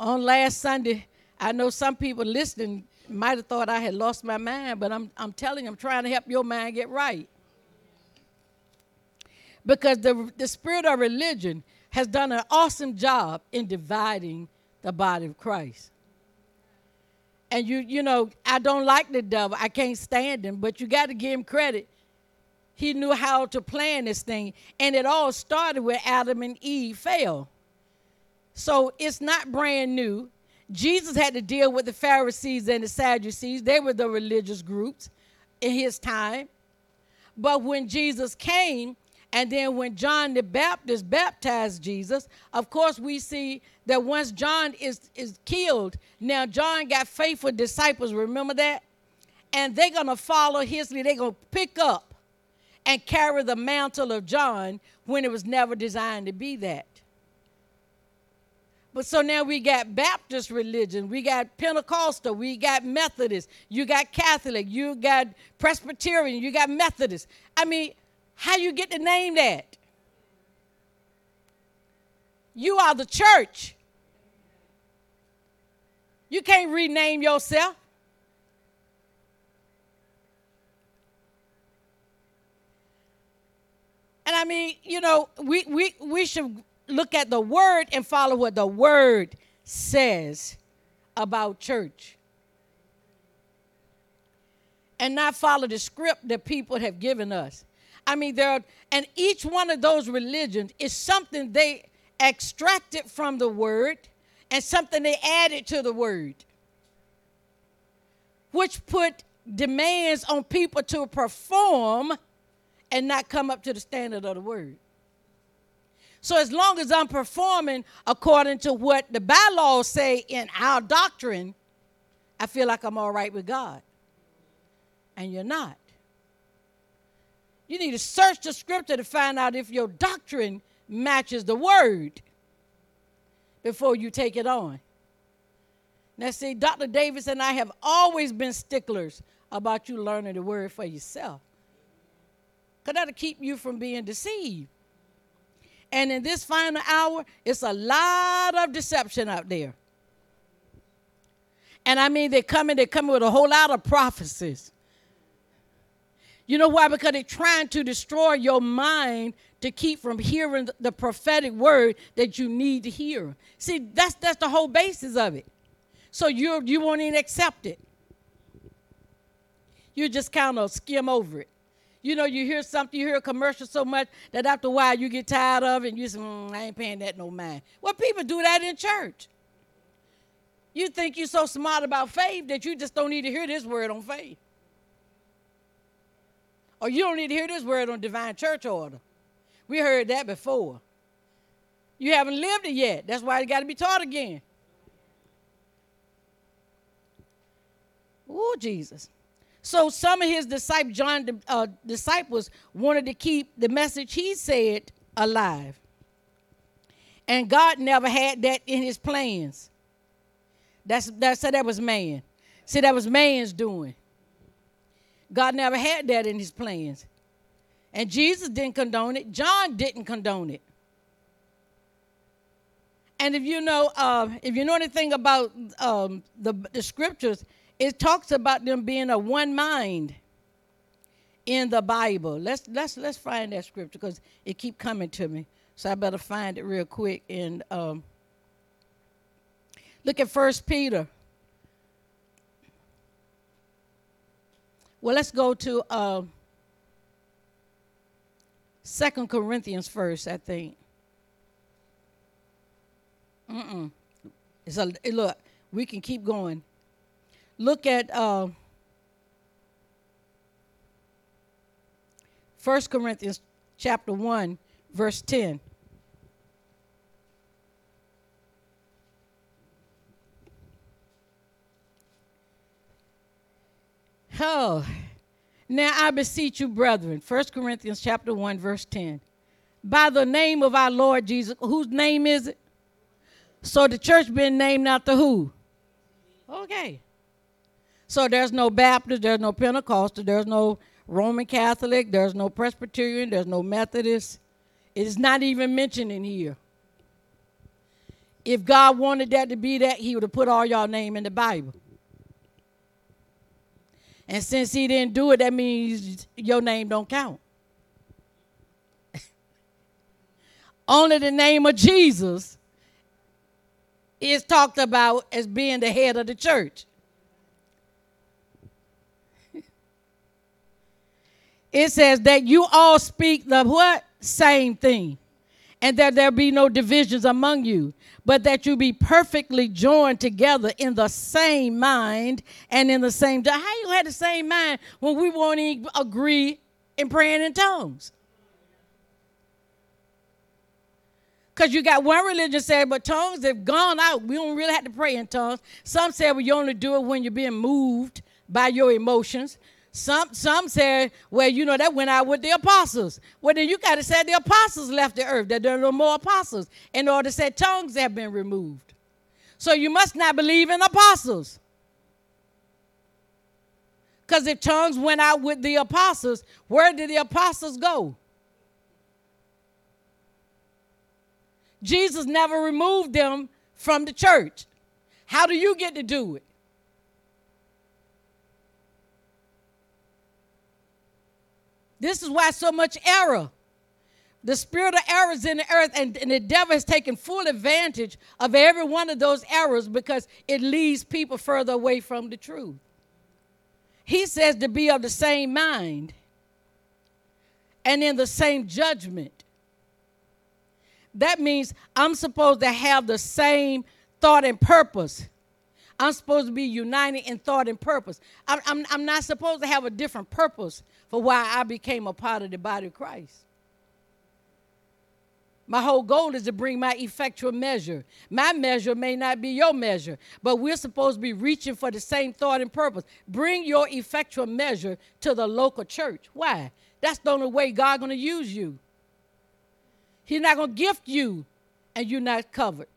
on last Sunday, I know some people listening might have thought I had lost my mind, but I'm, I'm telling you, I'm trying to help your mind get right. Because the, the spirit of religion has done an awesome job in dividing the body of Christ. And you, you know, I don't like the devil. I can't stand him, but you got to give him credit. He knew how to plan this thing. And it all started when Adam and Eve fell. So it's not brand new. Jesus had to deal with the Pharisees and the Sadducees. They were the religious groups in his time. But when Jesus came, and then when John the Baptist baptized Jesus, of course, we see that once John is, is killed, now John got faithful disciples, remember that? And they're going to follow his lead. They're going to pick up and carry the mantle of John when it was never designed to be that. But so now we got Baptist religion, we got Pentecostal, we got Methodist, you got Catholic, you got Presbyterian, you got Methodist. I mean, how you get to name that? You are the church. You can't rename yourself. And I mean, you know, we, we, we should look at the word and follow what the word says about church. And not follow the script that people have given us. I mean, there are, and each one of those religions is something they extracted from the word and something they added to the word, which put demands on people to perform and not come up to the standard of the word. So as long as I'm performing according to what the bylaws say in our doctrine, I feel like I'm all right with God. And you're not. You need to search the scripture to find out if your doctrine matches the word before you take it on. Now, see, Dr. Davis and I have always been sticklers about you learning the word for yourself. Because that'll keep you from being deceived. And in this final hour, it's a lot of deception out there. And I mean, they're coming, they're coming with a whole lot of prophecies. You know why? Because they're trying to destroy your mind to keep from hearing the prophetic word that you need to hear. See, that's that's the whole basis of it. So you you won't even accept it. You just kind of skim over it. You know, you hear something, you hear a commercial so much that after a while you get tired of it and you say, mm, I ain't paying that no mind. Well, people do that in church. You think you're so smart about faith that you just don't need to hear this word on faith. Or you don't need to hear this word on divine church order. We heard that before. You haven't lived it yet. That's why it got to be taught again. Oh, Jesus. So some of his disciples, John uh, disciples, wanted to keep the message he said alive. And God never had that in his plans. That's that's so that was man. See, that was man's doing. God never had that in his plans. And Jesus didn't condone it. John didn't condone it. And if you know, uh, if you know anything about um, the, the scriptures, it talks about them being a one mind in the Bible. Let's let's let's find that scripture because it keep coming to me. So I better find it real quick and um, look at First Peter. Well, let's go to uh, Second Corinthians first. I think. Mm-mm. It's a look. We can keep going look at uh, 1 Corinthians chapter 1, verse 10. Oh, now I beseech you, brethren, 1 Corinthians chapter 1, verse 10. By the name of our Lord Jesus, whose name is it? So the church been named after who? Okay. So there's no Baptist, there's no Pentecostal, there's no Roman Catholic, there's no Presbyterian, there's no Methodist. It is not even mentioned in here. If God wanted that to be that, He would have put all y'all name in the Bible. And since He didn't do it, that means your name don't count. Only the name of Jesus is talked about as being the head of the church. It says that you all speak the what? Same thing. And that there be no divisions among you, but that you be perfectly joined together in the same mind and in the same. How you had the same mind when we won't even agree in praying in tongues? Because you got one religion said, but tongues have gone out. We don't really have to pray in tongues. Some say, well, you only do it when you're being moved by your emotions. Some some say, well, you know, that went out with the apostles. Well, then you got to say the apostles left the earth, that there are no more apostles, in order to say tongues have been removed. So you must not believe in apostles. Because if tongues went out with the apostles, where did the apostles go? Jesus never removed them from the church. How do you get to do it? This is why so much error. The spirit of error is in the earth, and, and, the devil has taken full advantage of every one of those errors because it leads people further away from the truth. He says to be of the same mind and in the same judgment. That means I'm supposed to have the same thought and purpose. I'm supposed to be united in thought and purpose. I'm, I'm, I'm not supposed to have a different purpose for why I became a part of the body of Christ. My whole goal is to bring my effectual measure. My measure may not be your measure, but we're supposed to be reaching for the same thought and purpose. Bring your effectual measure to the local church. Why? That's the only way God's going to use you. He's not going to gift you and you're not covered.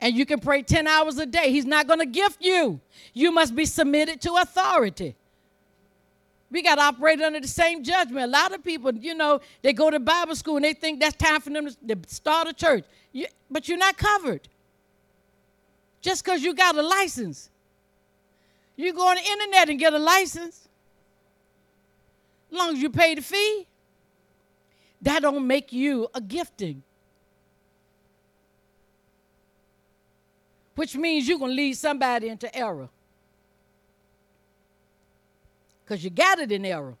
And you can pray 10 hours a day. He's not going to gift you. You must be submitted to authority. We got to operate under the same judgment. A lot of people, you know, they go to Bible school and they think that's time for them to start a church. You, but you're not covered. Just because you got a license. You go on the internet and get a license as long as you pay the fee, that don't make you a gifting. Which means you're going to lead somebody into error. Because you got it in error.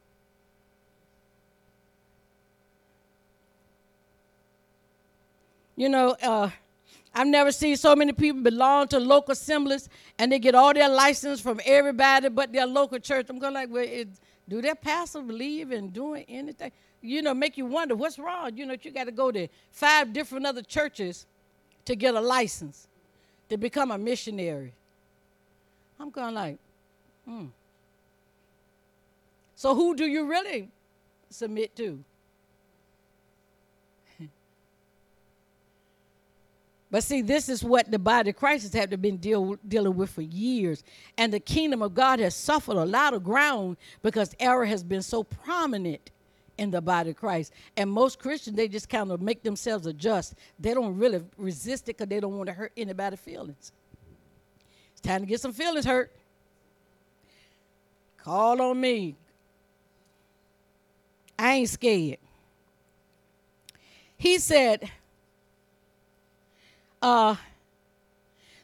You know, uh, I've never seen so many people belong to local assemblies and they get all their license from everybody but their local church. I'm going like, well, it's do that pastor believe in doing anything? You know, make you wonder what's wrong. You know, you got to go to five different other churches to get a license to become a missionary. I'm going like, hmm. So who do you really submit to? But see, this is what the body of Christ has had to been deal, dealing with for years. And the kingdom of God has suffered a lot of ground because error has been so prominent in the body of Christ. And most Christians, they just kind of make themselves adjust. They don't really resist it because they don't want to hurt anybody's feelings. It's time to get some feelings hurt. Call on me. I ain't scared. He said, uh,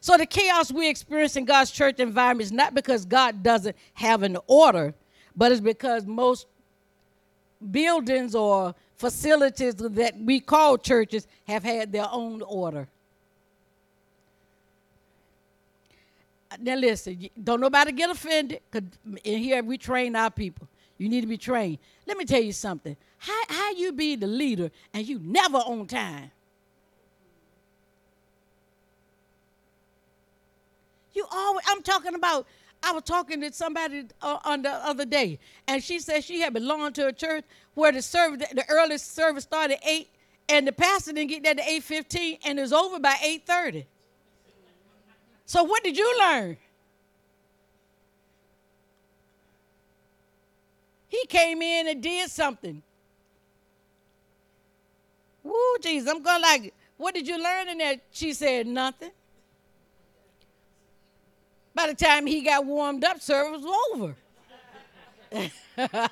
so the chaos we experience in God's church environment is not because God doesn't have an order, but it's because most buildings or facilities that we call churches have had their own order. Now listen, don't nobody get offended, because in here we train our people. You need to be trained. Let me tell you something. How, how you be the leader and you never on time? You always, I'm talking about, I was talking to somebody uh, on the other day, and she said she had belonged to a church where the service, the earliest service started at 8, and the pastor didn't get there to 8.15, and it was over by 8.30. So what did you learn? He came in and did something. Ooh, Jesus, I'm going like, what did you learn in that? She said, nothing. By the time he got warmed up, service was over.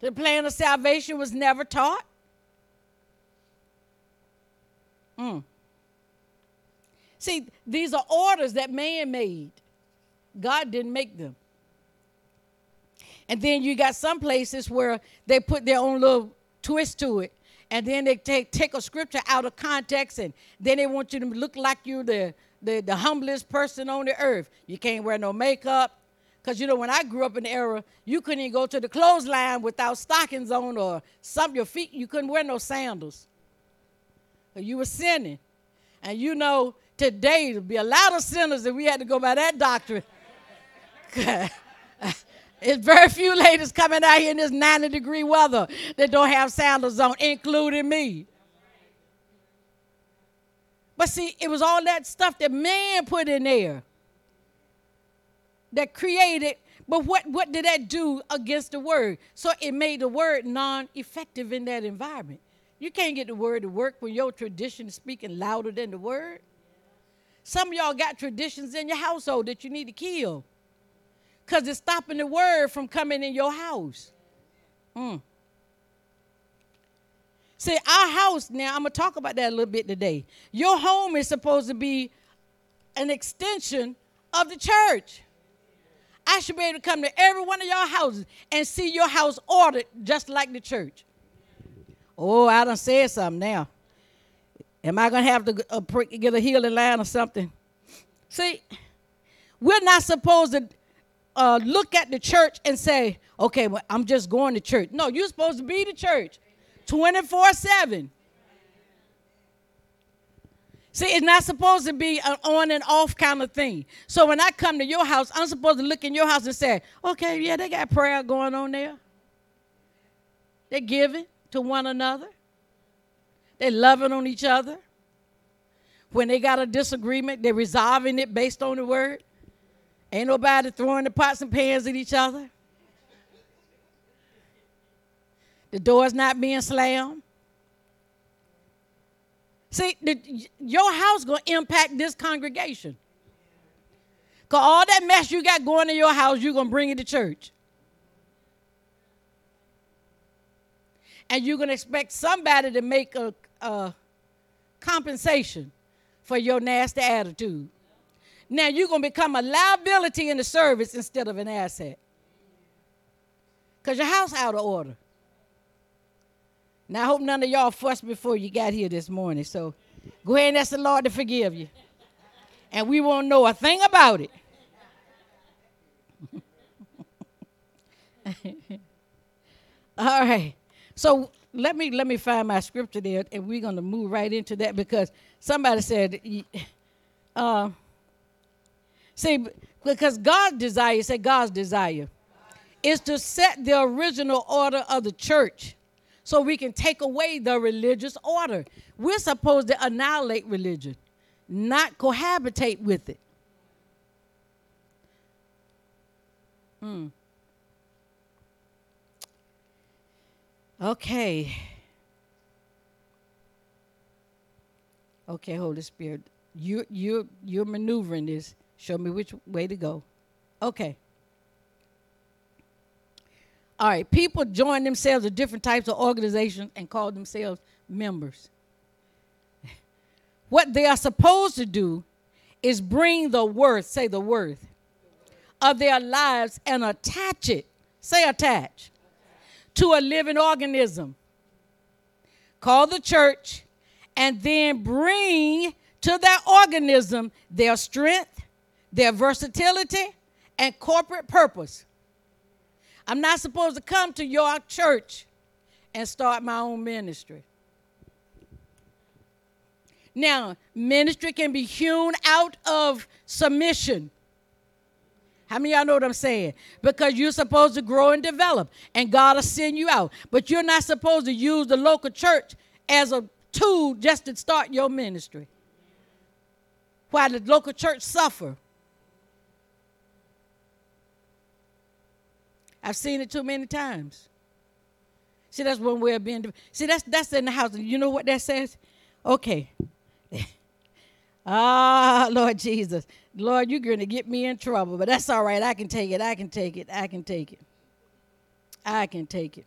the plan of salvation was never taught. Mm. See, these are orders that man made. God didn't make them. And then you got some places where they put their own little twist to it. And then they take, take a scripture out of context and then they want you to look like you're the, the, the humblest person on the earth. You can't wear no makeup. Because, you know, when I grew up in the era, you couldn't even go to the clothesline without stockings on or some your feet. You couldn't wear no sandals. You were sinning. And you know, today there'd be a lot of sinners that we had to go by that doctrine. It's very few ladies coming out here in this 90 degree weather that don't have sandals on, including me. But see, it was all that stuff that man put in there that created. But what, what did that do against the word? So it made the word non effective in that environment. You can't get the word to work when your tradition is speaking louder than the word. Some of y'all got traditions in your household that you need to kill because it's stopping the word from coming in your house. Mm. See, our house, now I'm going to talk about that a little bit today. Your home is supposed to be an extension of the church. I should be able to come to every one of your houses and see your house ordered just like the church. Oh, I done said something now. Am I going to have to uh, get a healing line or something? See, we're not supposed to uh, look at the church and say, okay, well, I'm just going to church. No, you're supposed to be the church 24 7. See, it's not supposed to be an on and off kind of thing. So when I come to your house, I'm supposed to look in your house and say, okay, yeah, they got prayer going on there. They're giving to one another, they're loving on each other. When they got a disagreement, they're resolving it based on the word. Ain't nobody throwing the pots and pans at each other. The door's not being slammed. See, the, your house gonna impact this congregation. Cause all that mess you got going in your house, you're gonna bring it to church. And you're gonna expect somebody to make a, a compensation for your nasty attitude. Now you're going to become a liability in the service instead of an asset. Because your house out of order. Now I hope none of y'all fussed before you got here this morning. So go ahead and ask the Lord to forgive you. And we won't know a thing about it. All right. So let me let me find my scripture there, and we're gonna move right into that because somebody said, uh, See, because God's desire, say God's desire, is to set the original order of the church so we can take away the religious order. We're supposed to annihilate religion, not cohabitate with it. Hmm. Okay. Okay, Holy Spirit. You you you're maneuvering this. Show me which way to go. Okay. All right, people join themselves to different types of organizations and call themselves members. What they are supposed to do is bring the worth, say the worth, of their lives and attach it, say attach, to a living organism Call the church, and then bring to that organism their strength, their versatility, and corporate purpose. I'm not supposed to come to your church and start my own ministry. Now, ministry can be hewn out of submission. How many y'all know what I'm saying? Because you're supposed to grow and develop, and God will send you out. But you're not supposed to use the local church as a tool just to start your ministry. Why the local church suffer. I've seen it too many times. See, that's one way of being. See, that's that's in the house. You know what that says? Okay. ah, Lord Jesus, Lord, you're going to get me in trouble, but that's all right. I can take it. I can take it. I can take it. I can take it.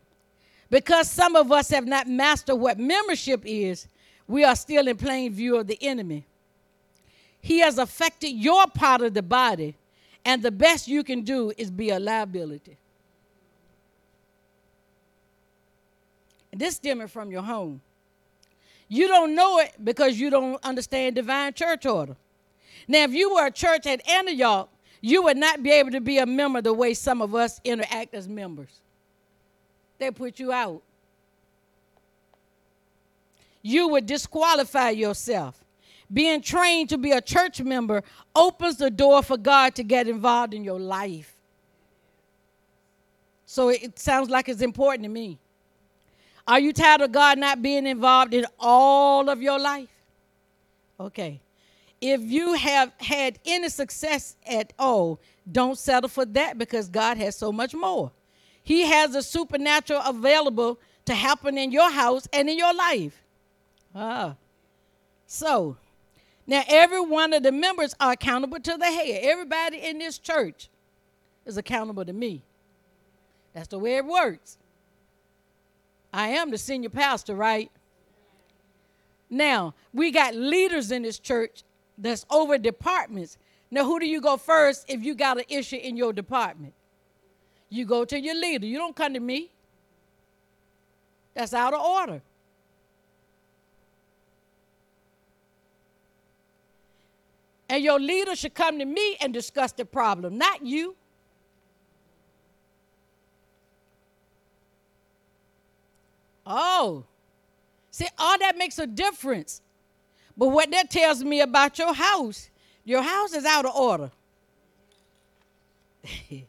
Because some of us have not mastered what membership is, we are still in plain view of the enemy. He has affected your part of the body, and the best you can do is be a liability. This stemming from your home. You don't know it because you don't understand divine church order. Now, if you were a church at Antioch, you would not be able to be a member the way some of us interact as members. They put you out. You would disqualify yourself. Being trained to be a church member opens the door for God to get involved in your life. So it sounds like it's important to me. Are you tired of God not being involved in all of your life? Okay. If you have had any success at all, don't settle for that because God has so much more. He has a supernatural available to happen in your house and in your life. Ah. So, now every one of the members are accountable to the head. Everybody in this church is accountable to me. That's the way it works. I am the senior pastor, right? Now, we got leaders in this church that's over departments. Now, who do you go first if you got an issue in your department? You go to your leader. You don't come to me. That's out of order. And your leader should come to me and discuss the problem, not you. Oh, see, all that makes a difference. But what that tells me about your house, your house is out of order.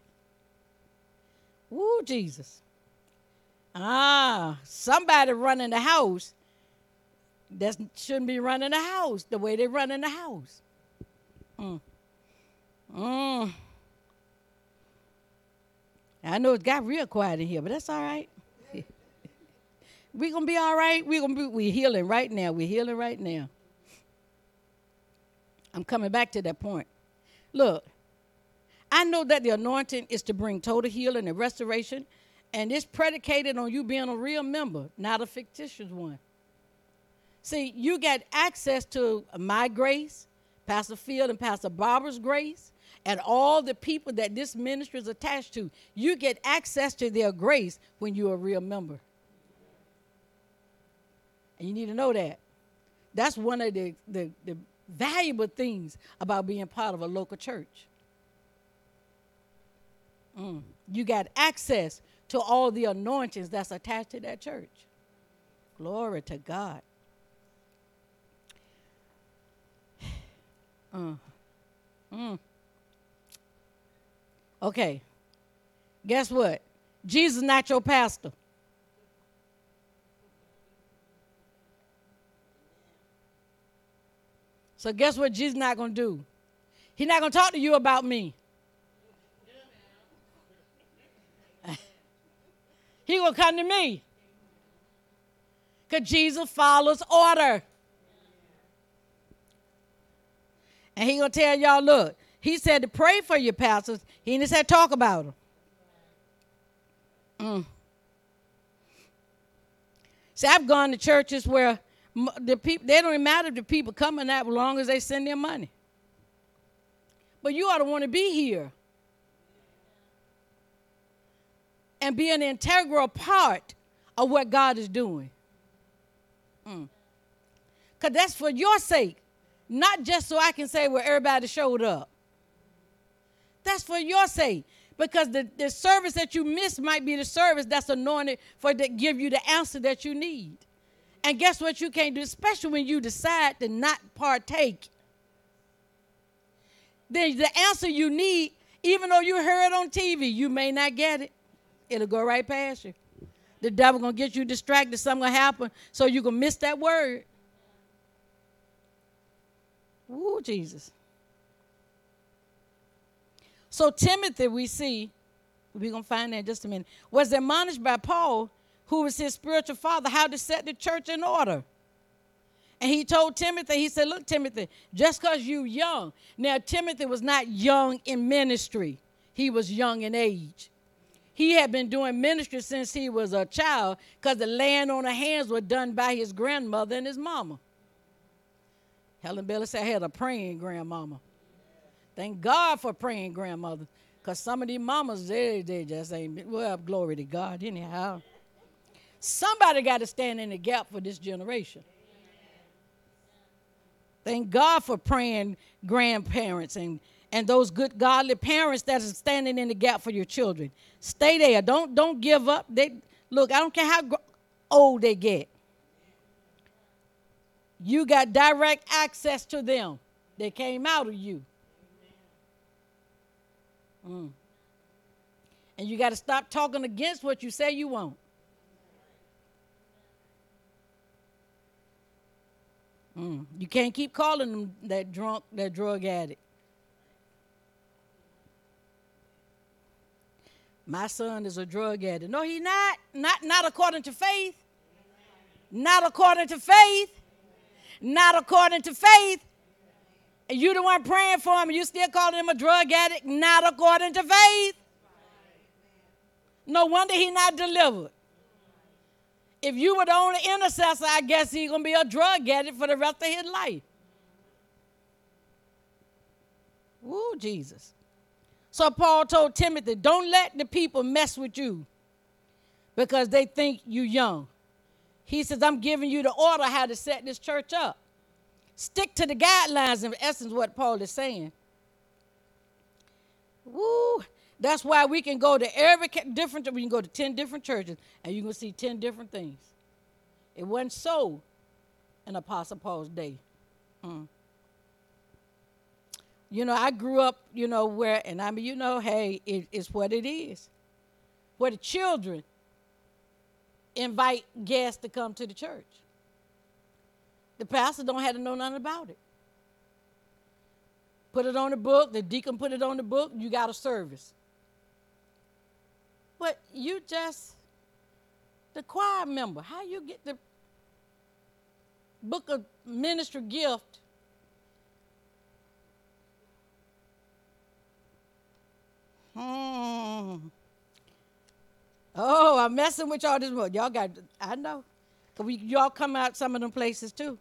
Woo, Jesus. Ah, somebody running the house that shouldn't be running the house the way they run in the house. Mm. Mm. I know it got real quiet in here, but that's all right. We're gonna be all right. We're gonna be we're healing right now. We're healing right now. I'm coming back to that point. Look, I know that the anointing is to bring total healing and restoration, and it's predicated on you being a real member, not a fictitious one. See, you get access to my grace, Pastor Field and Pastor Barbara's grace, and all the people that this ministry is attached to. You get access to their grace when you're a real member. And you need to know that. That's one of the, the, the valuable things about being part of a local church. Mm. You got access to all the anointings that's attached to that church. Glory to God. Uh. Mm. Okay. Guess what? Jesus is not your pastor. So guess what Jesus not going to do? He's not going to talk to you about me. he to come to me. Because Jesus follows order. And he going to tell y'all, look, he said to pray for your pastors. He didn't say talk about them. Mm. See, I've gone to churches where the people they don't matter if the people coming out as long as they send their money. But you ought to want to be here and be an integral part of what God is doing. Because mm. that's for your sake, not just so I can say, well, everybody showed up. That's for your sake. Because the, the service that you miss might be the service that's anointed for to give you the answer that you need. And guess what you can't do, especially when you decide to not partake. Then the answer you need, even though you heard it on TV, you may not get it. It'll go right past you. The devil gonna get you distracted, something gonna happen, so you gonna miss that word. Ooh, Jesus. So Timothy, we see, we're gonna find that in just a minute, was admonished by Paul who was his spiritual father, how to set the church in order. And he told Timothy, he said, Look, Timothy, just because you young. Now, Timothy was not young in ministry, he was young in age. He had been doing ministry since he was a child because the laying on the hands were done by his grandmother and his mama. Helen Baylor said, I had a praying grandmama. Thank God for praying grandmother. Because some of these mamas, they, they just ain't, well, glory to God anyhow. Somebody got to stand in the gap for this generation. Thank God for praying grandparents and, and those good godly parents that are standing in the gap for your children. Stay there. Don't don't give up. They look. I don't care how old they get. You got direct access to them. They came out of you. Mm. And you got to stop talking against what you say you want. Mm. You can't keep calling them that drunk, that drug addict. My son is a drug addict. No, he not. Not not according to faith. Not according to faith. Not according to faith. And you the one praying for him, and you still calling him a drug addict, not according to faith. No wonder he not delivered. If you were the only intercessor, I guess he's gonna be a drug addict for the rest of his life. Woo, Jesus. So Paul told Timothy, don't let the people mess with you because they think you young. He says, I'm giving you the order how to set this church up. Stick to the guidelines, in essence, what Paul is saying. Woo! That's why we can go to every different, we can go to 10 different churches and you can see 10 different things. It wasn't so in Apostle Paul's day. Mm. You know, I grew up, you know, where, and I mean, you know, hey, it, it's what it is. Where the children invite guests to come to the church. The pastor don't have to know nothing about it. Put it on the book, the deacon put it on the book, you got a service. But you just, the choir member, how you get the book of ministry gift Hmm. Oh, I'm messing with y'all this morning. Y'all got, I know. Cause we, y'all come out some of them places too.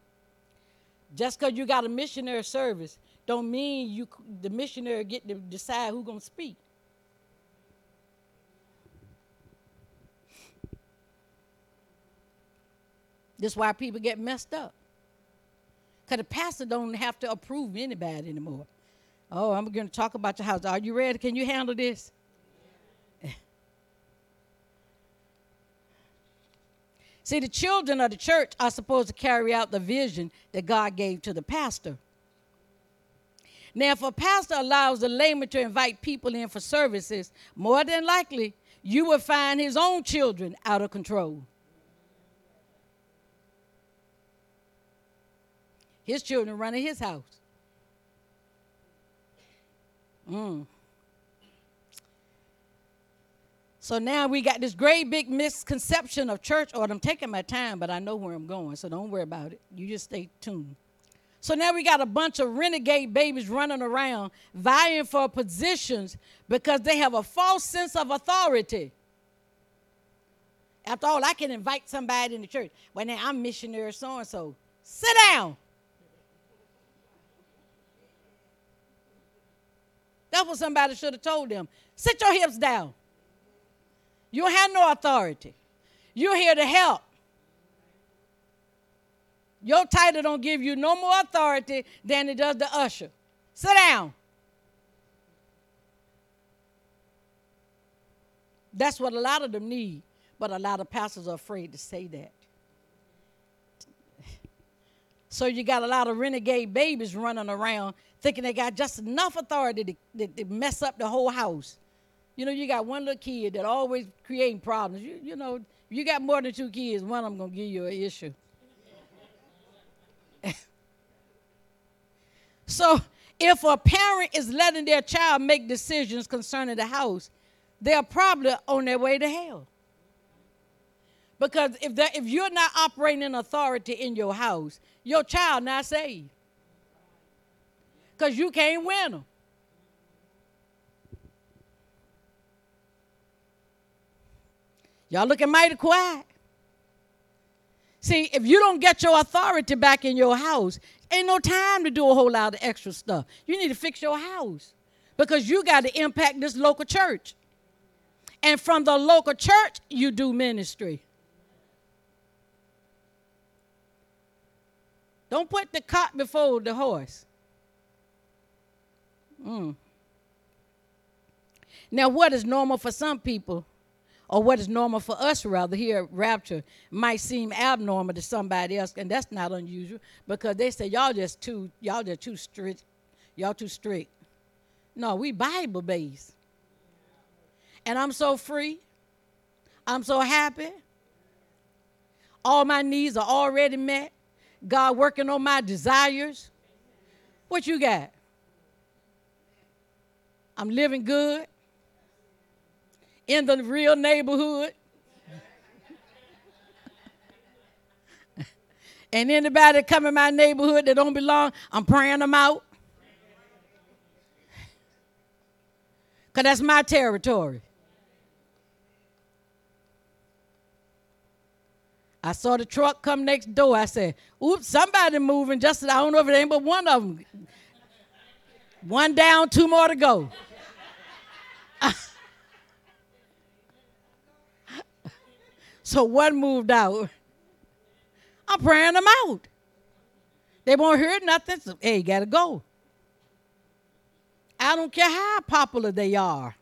Just because you got a missionary service, don't mean you the missionary get to decide who's gonna speak. This is why people get messed up. Because the pastor don't have to approve anybody anymore. Oh, I'm going to talk about your house. Are you ready? Can you handle this? See, the children of the church are supposed to carry out the vision that God gave to the pastor. Now, if a pastor allows the layman to invite people in for services, more than likely, you will find his own children out of control. His children running his house. Mm. So now we got this great big misconception of church order. I'm taking my time, but I know where I'm going, so don't worry about it. You just stay tuned. So now we got a bunch of renegade babies running around vying for positions because they have a false sense of authority. After all, I can invite somebody in the church. Well, now I'm missionary so and so. Sit down. That's what somebody should have told them. Sit your hips down. You have no authority. You're here to help. Your title don't give you no more authority than it does the usher. Sit down. That's what a lot of them need, but a lot of pastors are afraid to say that. So you got a lot of renegade babies running around thinking they got just enough authority to, to, to, mess up the whole house. You know, you got one little kid that always creating problems. You, you know, you got more than two kids, one of them gonna give you an issue. so if a parent is letting their child make decisions concerning the house, they're probably on their way to hell. Because if if you're not operating in authority in your house, your child not saved. Because you can't win them. Y'all looking mighty quiet. See, if you don't get your authority back in your house, ain't no time to do a whole lot of extra stuff. You need to fix your house because you got to impact this local church. And from the local church, you do ministry. Don't put the cart before the horse. Mm. Now, what is normal for some people or what is normal for us rather here at rapture might seem abnormal to somebody else and that's not unusual because they say y'all just too y'all just too strict y'all too strict. No we bible based and i'm so free. I'm so happy. All my needs are already met. God working on my desires. What you got i'm living good in the real neighborhood. and anybody that come in my neighborhood that don't belong, I'm praying them out. Because that's my territory. I saw the truck come next door. I said, oops, somebody moving. Just I don't know if it ain't but one of them. One down, two more to go. So one moved out. I'm praying them out. They won't hear nothing. So, hey, you got to go. I don't care how popular they are.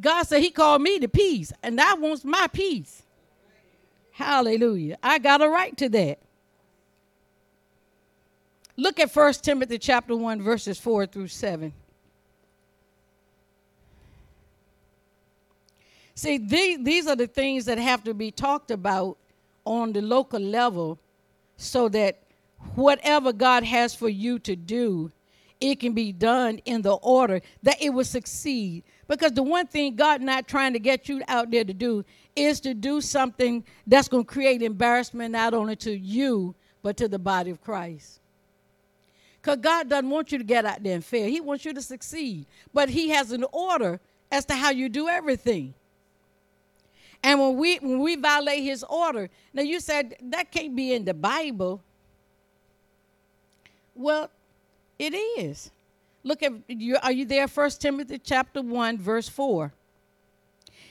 God said He called me to peace, and I wants my peace. Hallelujah. I got a right to that. Look at 1 Timothy chapter 1, verses 4 through 7. See, these, are the things that have to be talked about on the local level so that whatever God has for you to do, it can be done in the order that it will succeed. Because the one thing God not trying to get you out there to do is to do something that's going to create embarrassment not only to you, but to the body of Christ. Because God doesn't want you to get out there and fail. He wants you to succeed. But He has an order as to how you do everything. And when we when we violate his order, now you said that can't be in the Bible. Well, it is. Look at you are you there? First Timothy chapter 1, verse 4.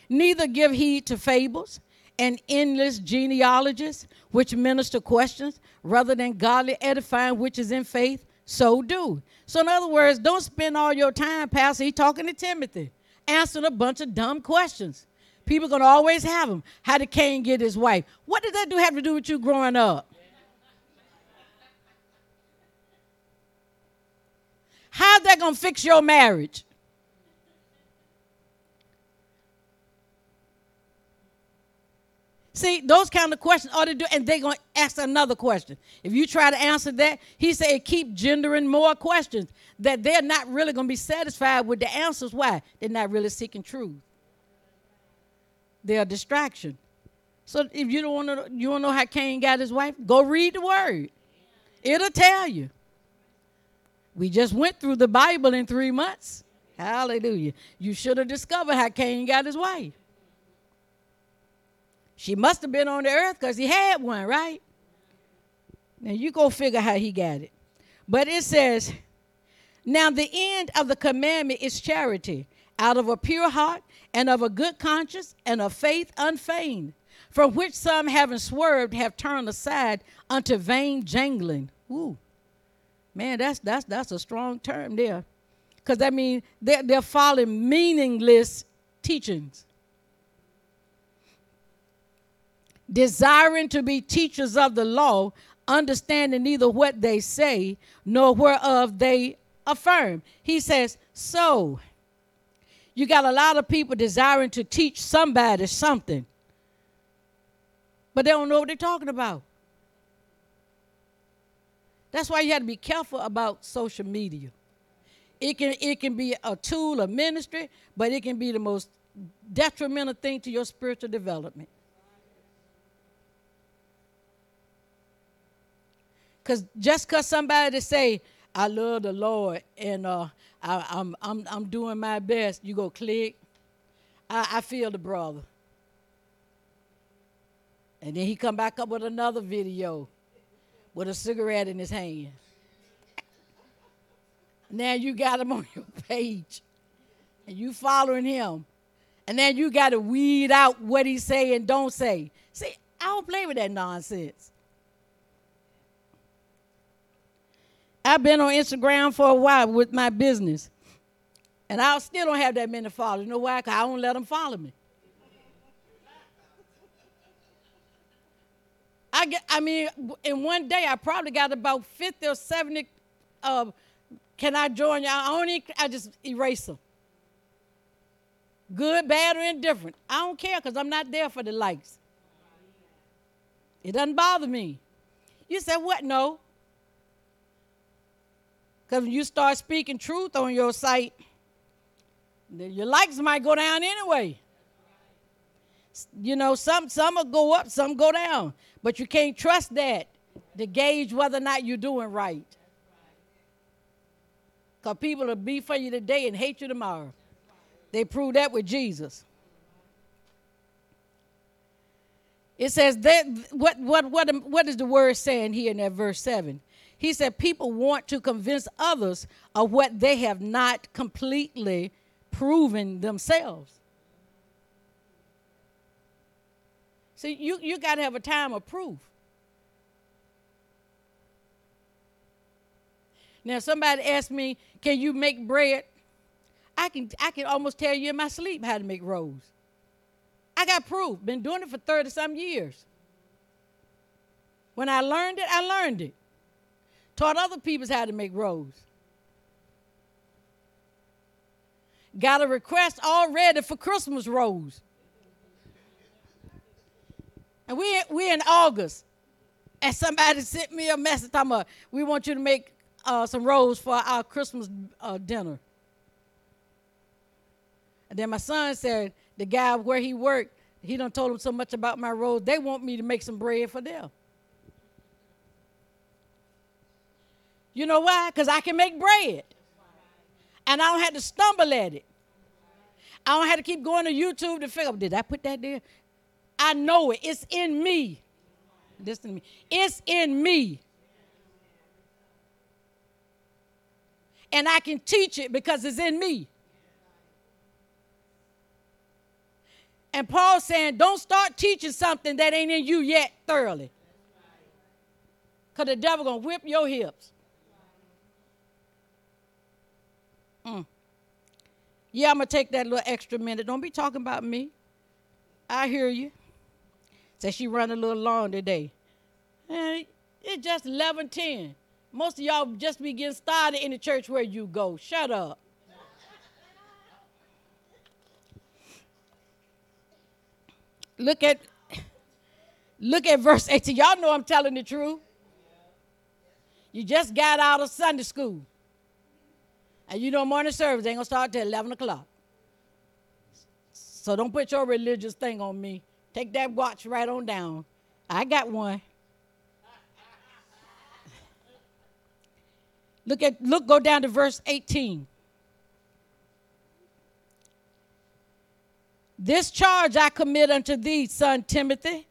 Neither give heed to fables and endless genealogies which minister questions rather than godly edifying which is in faith, so do. So, in other words, don't spend all your time, Pastor, he talking to Timothy, answering a bunch of dumb questions. People gonna always have them. How did Cain get his wife? What did that do have to do with you growing up? How's that gonna fix your marriage? See, those kind of questions ought to do, and they're going to ask another question. If you try to answer that, he said keep gendering more questions that they're not really going to be satisfied with the answers. Why? They're not really seeking truth they're a distraction. So if you don't want to, you don't know how Cain got his wife, go read the word. It'll tell you. We just went through the Bible in three months. Hallelujah. You should have discovered how Cain got his wife. She must have been on the earth because he had one, right? Now you go figure how he got it. But it says, now the end of the commandment is charity out of a pure heart and of a good conscience and of faith unfeigned, from which some having swerved have turned aside unto vain jangling. Ooh, man, that's that's that's a strong term there, because that means they're, they're following meaningless teachings. Desiring to be teachers of the law, understanding neither what they say nor whereof they affirm. He says, So you got a lot of people desiring to teach somebody something, but they don't know what they're talking about. That's why you have to be careful about social media. It can, it can be a tool of ministry, but it can be the most detrimental thing to your spiritual development. Cause just cause somebody to say, I love the Lord and uh, I, I'm I'm I'm doing my best, you go click. I, I feel the brother. And then he come back up with another video with a cigarette in his hand. Now you got him on your page. And you following him. And then you got to weed out what he say and don't say. See, I don't play with that nonsense. I've been on Instagram for a while with my business. And I still don't have that many followers. You know why? Because I don't let them follow me. I get, I mean, in one day I probably got about 50 or 70. Uh, can I join you? I only, I just erase them. Good, bad, or indifferent. I don't care because I'm not there for the likes. It doesn't bother me. You said, what? No. Because when you start speaking truth on your site, your likes might go down anyway. You know, some some will go up, some go down. But you can't trust that to gauge whether or not you're doing right. Because people will be for you today and hate you tomorrow. They proved that with Jesus. It says that what what what what is the word saying here in that verse 7? He said people want to convince others of what they have not completely proven themselves. See, you, you got to have a time of proof. Now, somebody asked me, Can you make bread? I can, I can almost tell you in my sleep how to make rolls. I got proof. Been doing it for 30 some years. When I learned it, I learned it. Taught other people how to make rolls. Got a request already for Christmas rolls. And we we in August. And somebody sent me a message talking about, we want you to make uh, some rolls for our Christmas uh, dinner. And then my son said, the guy where he worked, he done told him so much about my rolls, they want me to make some bread for them. You know why? Because I can make bread. And I don't have to stumble at it. I don't have to keep going to YouTube to figure out, did I put that there? I know it. It's in me. Listen to me. It's in me. And I can teach it because it's in me. And Paul's saying, don't start teaching something that ain't in you yet thoroughly. Because the devil gonna whip your hips. Mm. Yeah, I'm gonna take that little extra minute. Don't be talking about me. I hear you. Said she run a little long today. And it's just 11:10. Most of y'all just be getting started in the church where you go. Shut up. look at look at verse 18. Y'all know I'm telling the truth. You just got out of Sunday school. And you know morning service ain't gonna start till 11 o'clock. So don't put your religious thing on me. Take that watch right on down. I got one. Look at look go down to verse 18. This charge I commit unto thee, son Timothy,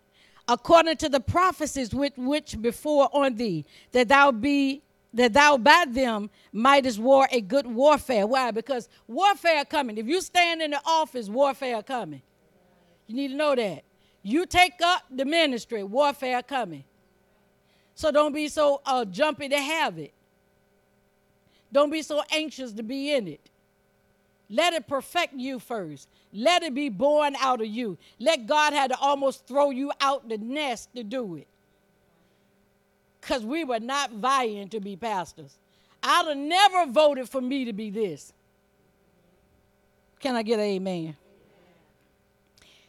according to the prophecies which, which before on thee, that thou be that thou by them mightest war a good warfare. Why? Because warfare coming. If you stand in the office, warfare coming. You need to know that. You take up the ministry, warfare coming. So don't be so uh, jumpy to have it. Don't be so anxious to be in it. Let it perfect you first. Let it be born out of you. Let God have to almost throw you out the nest to do it. Because we were not vying to be pastors. I'd have never voted for me to be this. Can I get an amen?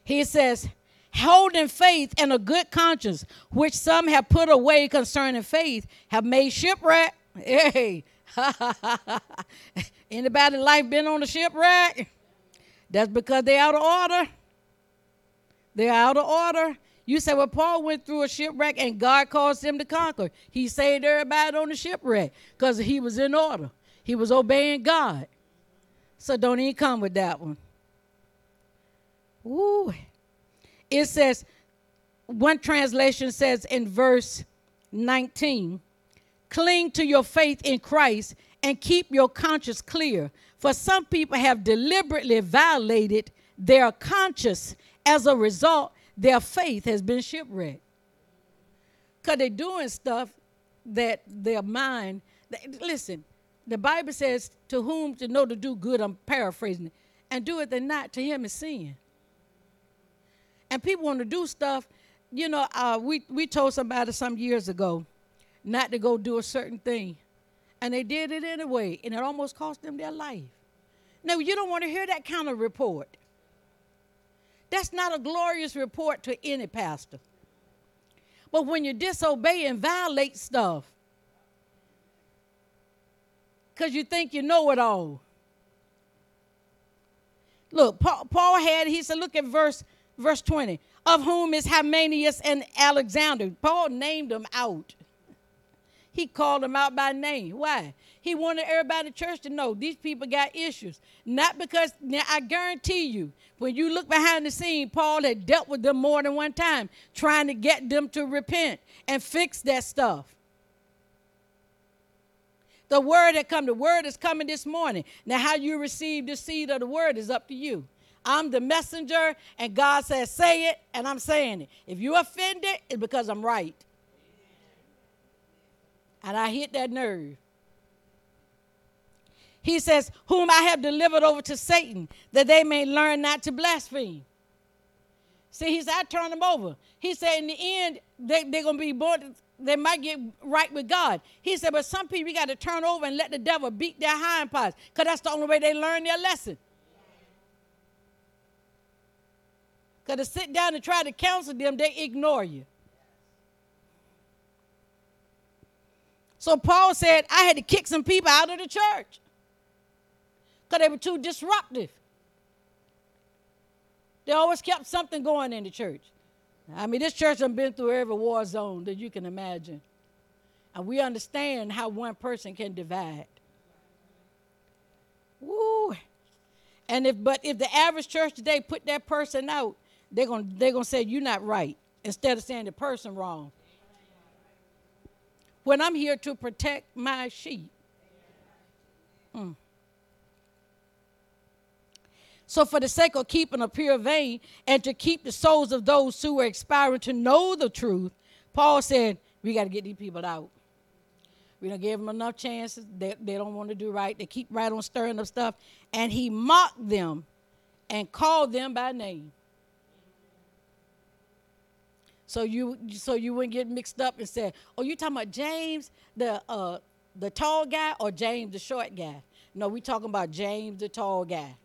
He says, holding faith and a good conscience, which some have put away concerning faith, have made shipwreck. Hey, anybody life been on a shipwreck? That's because they're out of order. They're out of order. You say, well, Paul went through a shipwreck and God caused him to conquer. He saved everybody on the shipwreck because he was in order. He was obeying God. So don't even come with that one. Ooh. It says, one translation says in verse 19, cling to your faith in Christ and keep your conscience clear. For some people have deliberately violated their conscience. As a result, their faith has been shipwrecked. Because they're doing stuff that their mind, listen, the Bible says, to whom to know to do good, I'm paraphrasing it, and do it then not, to him is sin. And people want to do stuff, you know, uh, we, we told somebody some years ago not to go do a certain thing. And they did it anyway, and it almost cost them their life. Now, you don't want to hear that kind of report. That's not a glorious report to any pastor. But when you disobey and violate stuff, because you think you know it all. Look, Paul, had, he said, look at verse, verse 20, of whom is Hymenaeus and Alexander. Paul named them out. He called them out by name. Why? He wanted everybody in church to know these people got issues. Not because, now I guarantee you, when you look behind the scene, Paul had dealt with them more than one time, trying to get them to repent and fix that stuff. The word had come, the word is coming this morning. Now, how you receive the seed of the word is up to you. I'm the messenger, and God says, say it, and I'm saying it. If you offended, it's because I'm right. And I hit that nerve. He says, Whom I have delivered over to Satan, that they may learn not to blaspheme. See, he said, I turn them over. He said, in the end, they, they're going to be born, they might get right with God. He said, but some people, you got to turn over and let the devil beat their hind parts because that's the only way they learn their lesson. Because to sit down and try to counsel them, they ignore you. So Paul said, I had to kick some people out of the church because they were too disruptive. They always kept something going in the church. I mean, this church has been through every war zone that you can imagine. And we understand how one person can divide. Woo. And if but if the average church today put that person out, they're gonna they're gonna say you're not right instead of saying the person wrong. When I'm here to protect my sheep. Mm. So, for the sake of keeping a pure vein and to keep the souls of those who are expiring to know the truth, Paul said, We got to get these people out. We don't give them enough chances. They, they don't want to do right. They keep right on stirring up stuff. And he mocked them and called them by name. So you so you wouldn't get mixed up and say, "Oh, you talking about James, the uh, the tall guy, or James, the short guy?" No, we talking about James, the tall guy.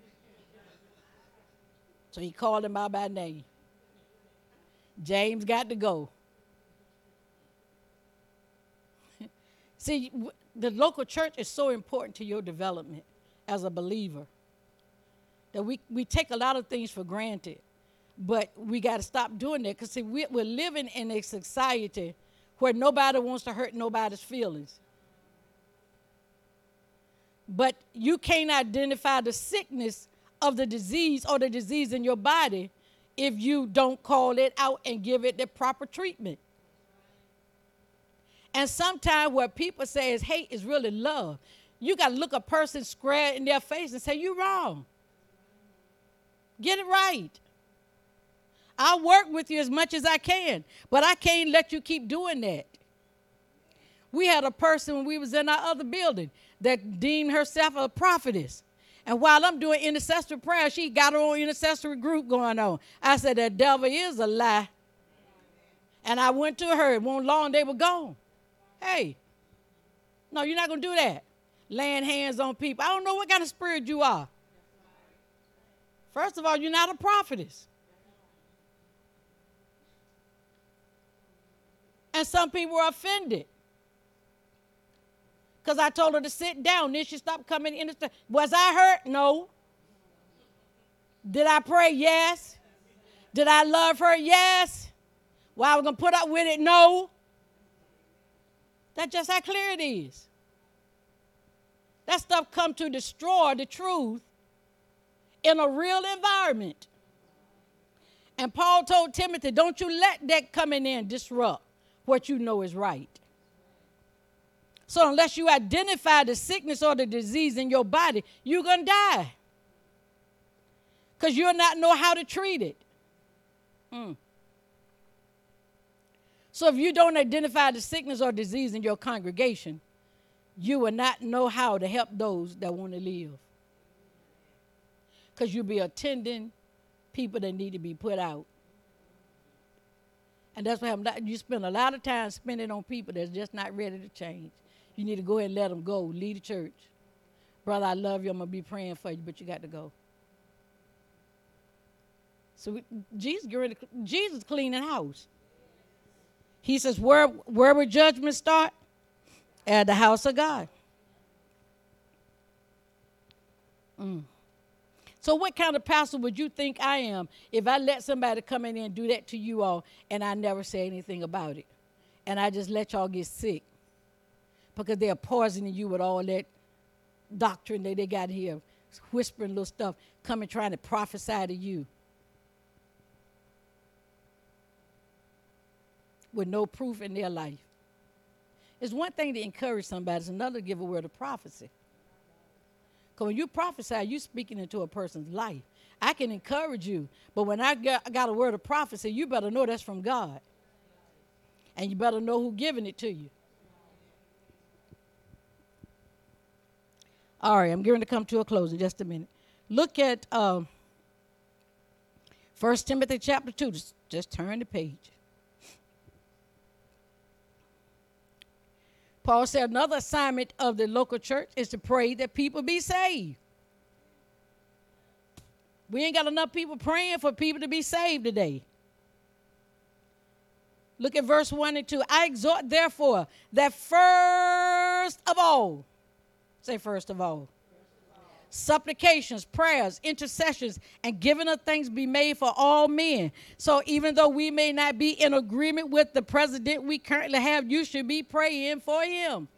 So he called him out by name. James got to go. See, the local church is so important to your development as a believer that we, we take a lot of things for granted. But we got to stop doing that because, see, we, we're living in a society where nobody wants to hurt nobody's feelings. But you can't identify the sickness of the disease or the disease in your body if you don't call it out and give it the proper treatment. And sometimes what people say is hate is really love. You got to look a person square in their face and say, You're wrong. Get it right. I'll work with you as much as I can, but I can't let you keep doing that. We had a person when we was in our other building that deemed herself a prophetess. And while I'm doing intercessory prayer, she got her own intercessory group going on. I said, The devil is a lie. And I went to her, and won't long they were gone. Hey, no, you're not going to do that. Laying hands on people. I don't know what kind of spirit you are. First of all, you're not a prophetess. And some people were offended because I told her to sit down. Then she stopped coming in. Was I hurt? No. Did I pray? Yes. Did I love her? Yes. Well, I was going to put up with it? No. That's just how clear it is. That stuff come to destroy the truth in a real environment. And Paul told Timothy, don't you let that coming in disrupt what you know is right. So unless you identify the sickness or the disease in your body, you're going to die. Because you'll not know how to treat it. Hmm. So if you don't identify the sickness or disease in your congregation, you will not know how to help those that want to live. Because you'll be attending people that need to be put out. And that's what happens. You spend a lot of time spending on people that's just not ready to change. You need to go ahead and let them go. Leave the church. Brother, I love you. I'm going to be praying for you, but you got to go. So we, Jesus, Jesus cleaning house. He says, where, where would judgment start? At the house of God. Mm. So, what kind of pastor would you think I am if I let somebody come in and do that to you all and I never say anything about it? And I just let y'all get sick because they're poisoning you with all that doctrine that they got here, whispering little stuff, coming trying to prophesy to you. With no proof in their life. It's one thing to encourage somebody, it's another to give a word of prophecy. Because when you prophesy, you're speaking into a person's life. I can encourage you, but when I got, got a word of prophecy, you better know that's from God. And you better know who giving it to you. All right, I'm going to come to a close in just a minute. Look at um, 1 Timothy chapter 2. Just, just turn the page. Paul said another assignment of the local church is to pray that people be saved. We ain't got enough people praying for people to be saved today. Look at verse 1 and 2. I exhort, therefore, that first of all, say first of all, supplications, prayers, intercessions, and giving of thanks be made for all men. So even though we may not be in agreement with the president we currently have, you should be praying for him.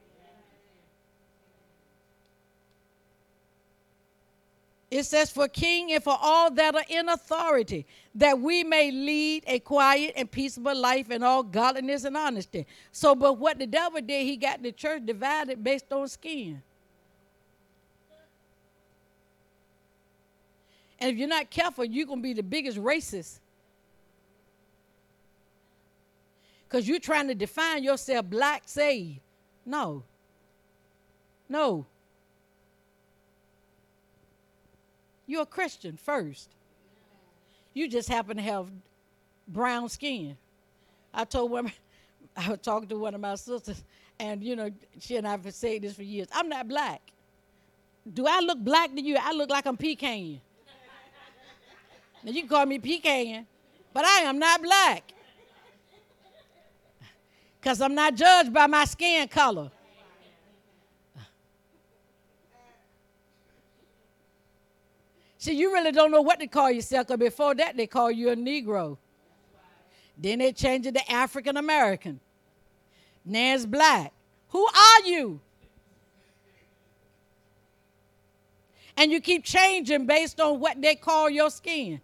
It says, for king and for all that are in authority, that we may lead a quiet and peaceable life in all godliness and honesty. So, but what the devil did, he got the church divided based on skin. And if you're not careful, you're going to be the biggest racist. Because you're trying to define yourself black saved. No. No. You're a Christian first. You just happen to have brown skin. I told women, I was talking to one of my sisters, and you know, she and I have said this for years. I'm not black. Do I look black to you? I look like I'm pecan. Now you can call me pecan, but I am not black. Because I'm not judged by my skin color. See, you really don't know what to call yourself, because before that they call you a Negro. Then they change it to African American. Now it's black. Who are you? And you keep changing based on what they call your skin.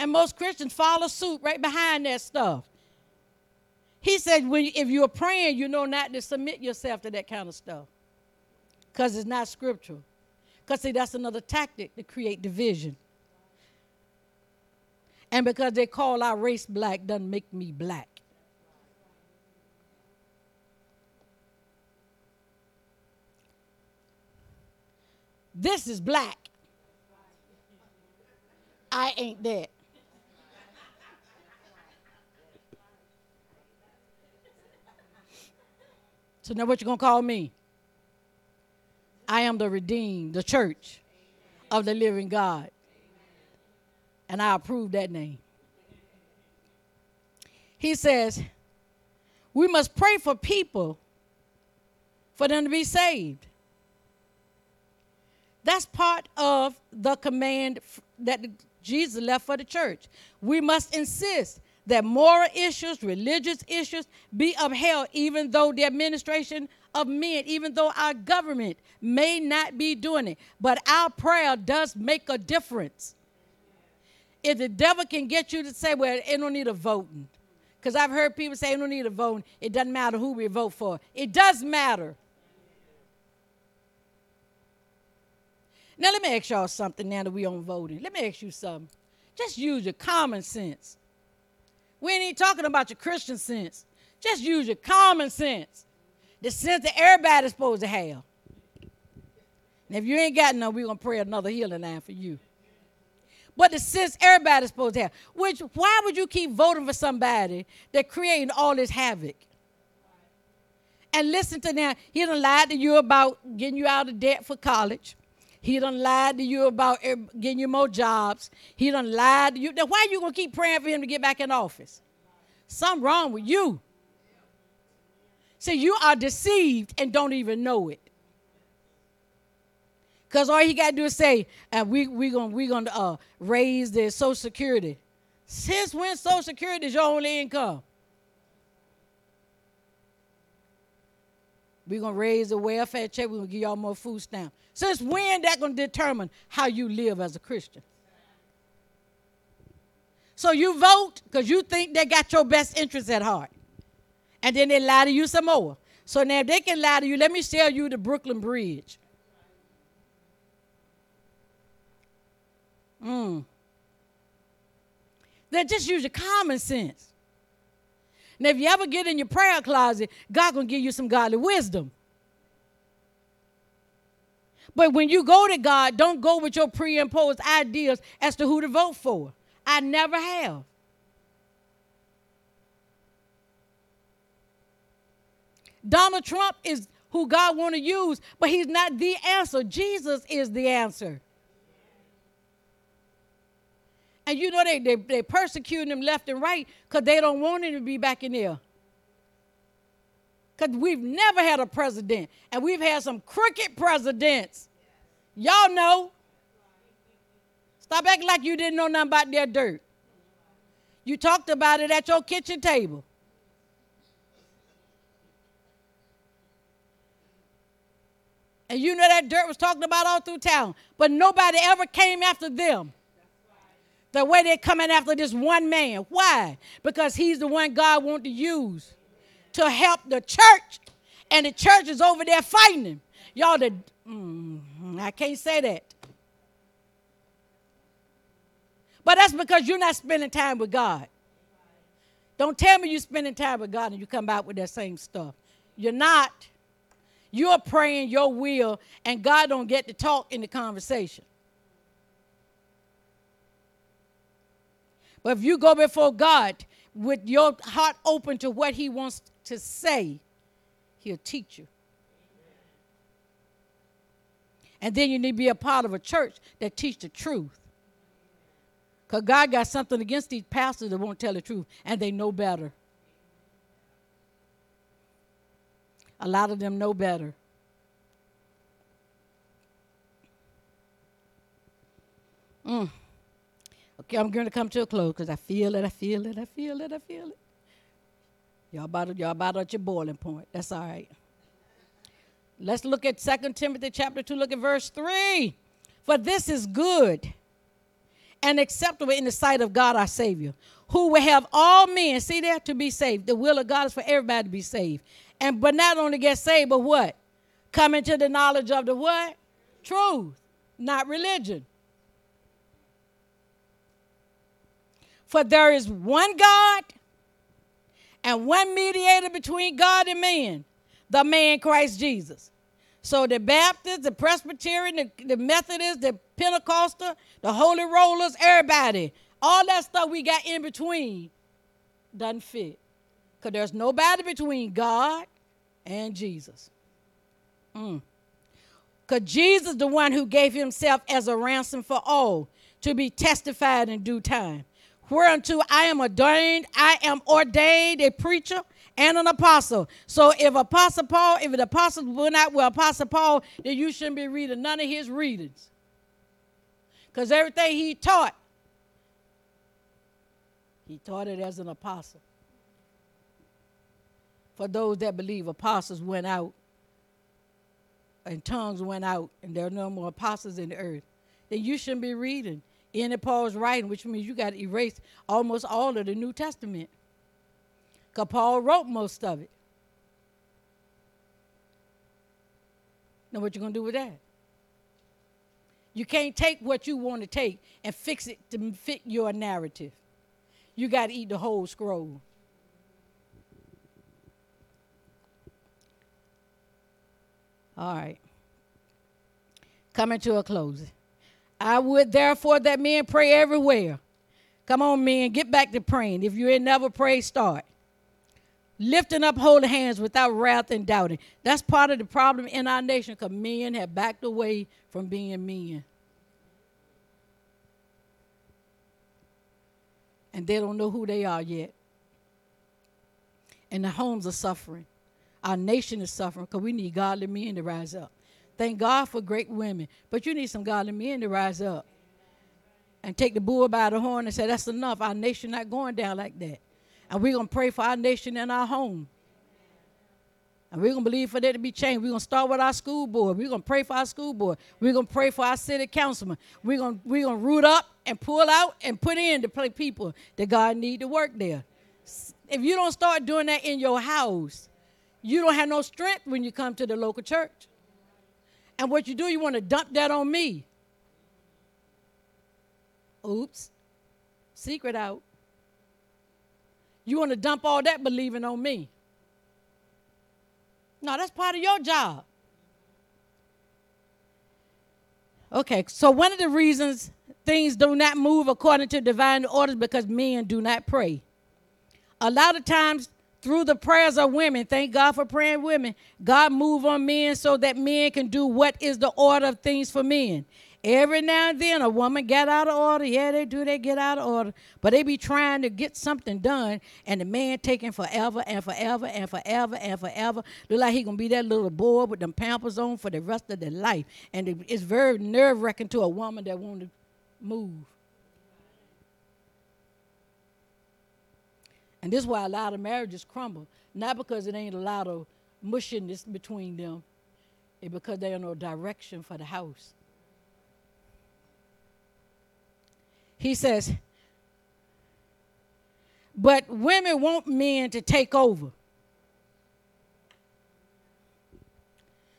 And most Christians follow suit right behind that stuff. He said, when, if you're praying, you know not to submit yourself to that kind of stuff because it's not scriptural. Because, see, that's another tactic to create division. And because they call our race black doesn't make me black. This is black. I ain't that. So now what you gonna call me? I am the redeemed, the church of the living God. And I approve that name. He says, we must pray for people for them to be saved. That's part of the command that Jesus left for the church. We must insist that moral issues, religious issues be upheld, even though the administration of men, even though our government may not be doing it. But our prayer does make a difference. If the devil can get you to say, well, it don't need a voting. Because I've heard people say, it don't need a voting. It doesn't matter who we vote for. It does matter. Now, let me ask y'all something now that we on voting. Let me ask you something. Just use your common sense. We ain't talking about your Christian sense. Just use your common sense. The sense that everybody's supposed to have. And if you ain't got none, we're going to pray another healing line for you. But the sense everybody's supposed to have. Which, why would you keep voting for somebody that creating all this havoc? And listen to them. He done lied to you about getting you out of debt for college. He done lied to you about getting you more jobs. He done lied to you. Now, why are you going to keep praying for him to get back in office? Something wrong with you. See, you are deceived and don't even know it. Because all you got to do is say, uh, we we gonna we gonna uh, raise the Social Security. Since when Social Security is your only income? We're gonna raise the welfare check. We're gonna give y'all more food stamps. Since when that gonna determine how you live as a Christian? So you vote because you think they got your best interests at heart. And then they lie to you some more. So now if they can lie to you, let me sell you the Brooklyn Bridge. Mm. Then just use your common sense. Now, if you ever get in your prayer closet, God gonna give you some godly wisdom. But when you go to God, don't go with your pre-imposed ideas as to who to vote for. I never have. Donald Trump is who God want to use, but he's not the answer. Jesus is the answer. And you know they they they persecuting him left and right because they don't want him to be back in there. Because we've never had a president, and we've had some crooked presidents. Y'all know. Stop acting like you didn't know nothing about their dirt. You talked about it at your kitchen table. And you know that dirt was talked about all through town, but nobody ever came after them the way they're coming after this one man. Why? Because he's the one God wants to use to help the church. And the church is over there fighting him. Y'all, the, mm, I can't say that. But that's because you're not spending time with God. Don't tell me you're spending time with God and you come out with that same stuff. You're not. You're praying your will, and God don't get to talk in the conversation. But if you go before God with your heart open to what He wants to say, He'll teach you. And then you need to be a part of a church that teach the truth. Because God got something against these pastors that won't tell the truth, and they know better. A lot of them know better. Mm. I'm going to come to a close because I feel it, I feel it, I feel it, I feel it. Y'all about, y'all about at your boiling point. That's all right. Let's look at 2 Timothy chapter 2, look at verse 3. For this is good and acceptable in the sight of God our Savior, who will have all men, see there, to be saved. The will of God is for everybody to be saved. And but not only get saved, but what? Come into the knowledge of the what? Truth, not religion. For there is one God and one mediator between God and man, the man Christ Jesus. So the Baptists, the Presbyterian, the, the Methodists, the Pentecostal, the Holy Rollers, everybody, all that stuff we got in between doesn't fit. Because there's nobody between God and Jesus. Because mm. Jesus the one who gave himself as a ransom for all to be testified in due time whereunto I am ordained, I am ordained a preacher and an apostle. So if Apostle Paul, if the apostle went out with Apostle Paul, then you shouldn't be reading none of his readings. Because everything he taught, he taught it as an apostle. For those that believe apostles went out and tongues went out and there are no more apostles in the earth, then you shouldn't be reading any Paul's writing, which means you got to erase almost all of the New Testament. Because Paul wrote most of it. Now, what you going to do with that? You can't take what you want to take and fix it to fit your narrative. You got to eat the whole scroll. All right. Coming to a closing. I would therefore that men pray everywhere. Come on, men, get back to praying. If you ain't never prayed, start. Lifting up holy hands without wrath and doubting. That's part of the problem in our nation because men have backed away from being men. And they don't know who they are yet. And the homes are suffering. Our nation is suffering because we need godly men to rise up. Thank God for great women, but you need some godly men to rise up and take the bull by the horn and say, That's enough. Our nation not going down like that. And we're going to pray for our nation and our home. And we're going to believe for that to be changed. We're going to start with our school board. We're going to pray for our school board. We're going to pray for our city councilman. We're going we're to root up and pull out and put in to play people that God need to work there. If you don't start doing that in your house, you don't have no strength when you come to the local church. And what you do, you want to dump that on me. Oops. Secret out. You want to dump all that believing on me. No, that's part of your job. Okay, so one of the reasons things do not move according to divine orders because men do not pray. A lot of times through the prayers of women, thank God for praying women, God move on men so that men can do what is the order of things for men. Every now and then a woman get out of order. Yeah, they do, they get out of order. But they be trying to get something done, and the man taking forever and forever and forever and forever. Look like he gonna be that little boy with them pampers on for the rest of their life. And it's very nerve-wracking to a woman that want to move. And this is why a lot of marriages crumble. Not because it ain't a lot of mushiness between them, it's because they have no direction for the house. He says, but women want men to take over.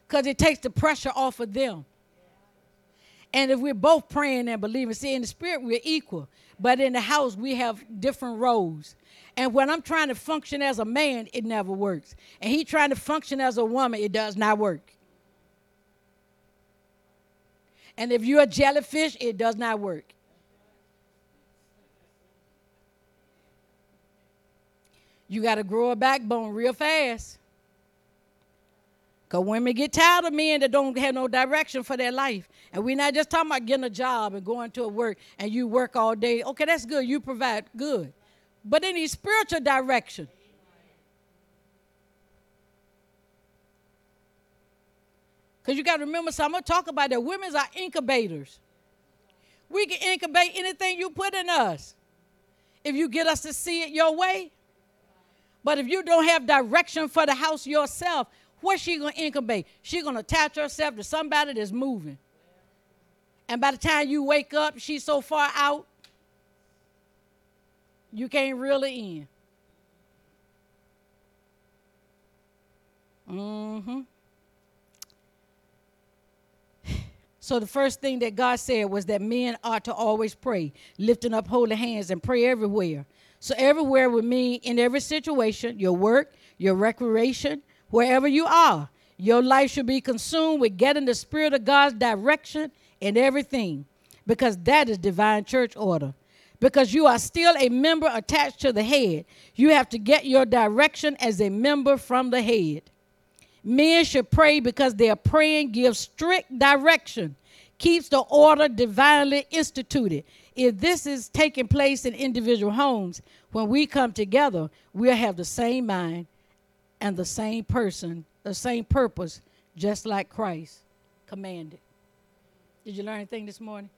Because it takes the pressure off of them. And if we're both praying and believing, see, in the spirit, we're equal. But in the house, we have different roles. And when I'm trying to function as a man, it never works. And he trying to function as a woman, it does not work. And if you're a jellyfish, it does not work. You got to grow a backbone real fast. Because women get tired of men that don't have no direction for their life. And we're not just talking about getting a job and going to a work and you work all day. Okay, that's good. You provide good but they need spiritual direction. Because you got to remember something. I'm going to talk about that. Women's are incubators. We can incubate anything you put in us if you get us to see it your way. But if you don't have direction for the house yourself, what's she going to incubate? She's going to attach herself to somebody that's moving. And by the time you wake up, she's so far out, you can't reel it in. Mm-hmm. So the first thing that God said was that men ought to always pray, lifting up holy hands and pray everywhere. So everywhere would mean in every situation, your work, your recreation, wherever you are, your life should be consumed with getting the Spirit of God's direction in everything, because that is divine church order because you are still a member attached to the head. You have to get your direction as a member from the head. Men should pray because their praying gives strict direction, keeps the order divinely instituted. If this is taking place in individual homes, when we come together, we'll have the same mind and the same person, the same purpose, just like Christ commanded. Did you learn anything this morning?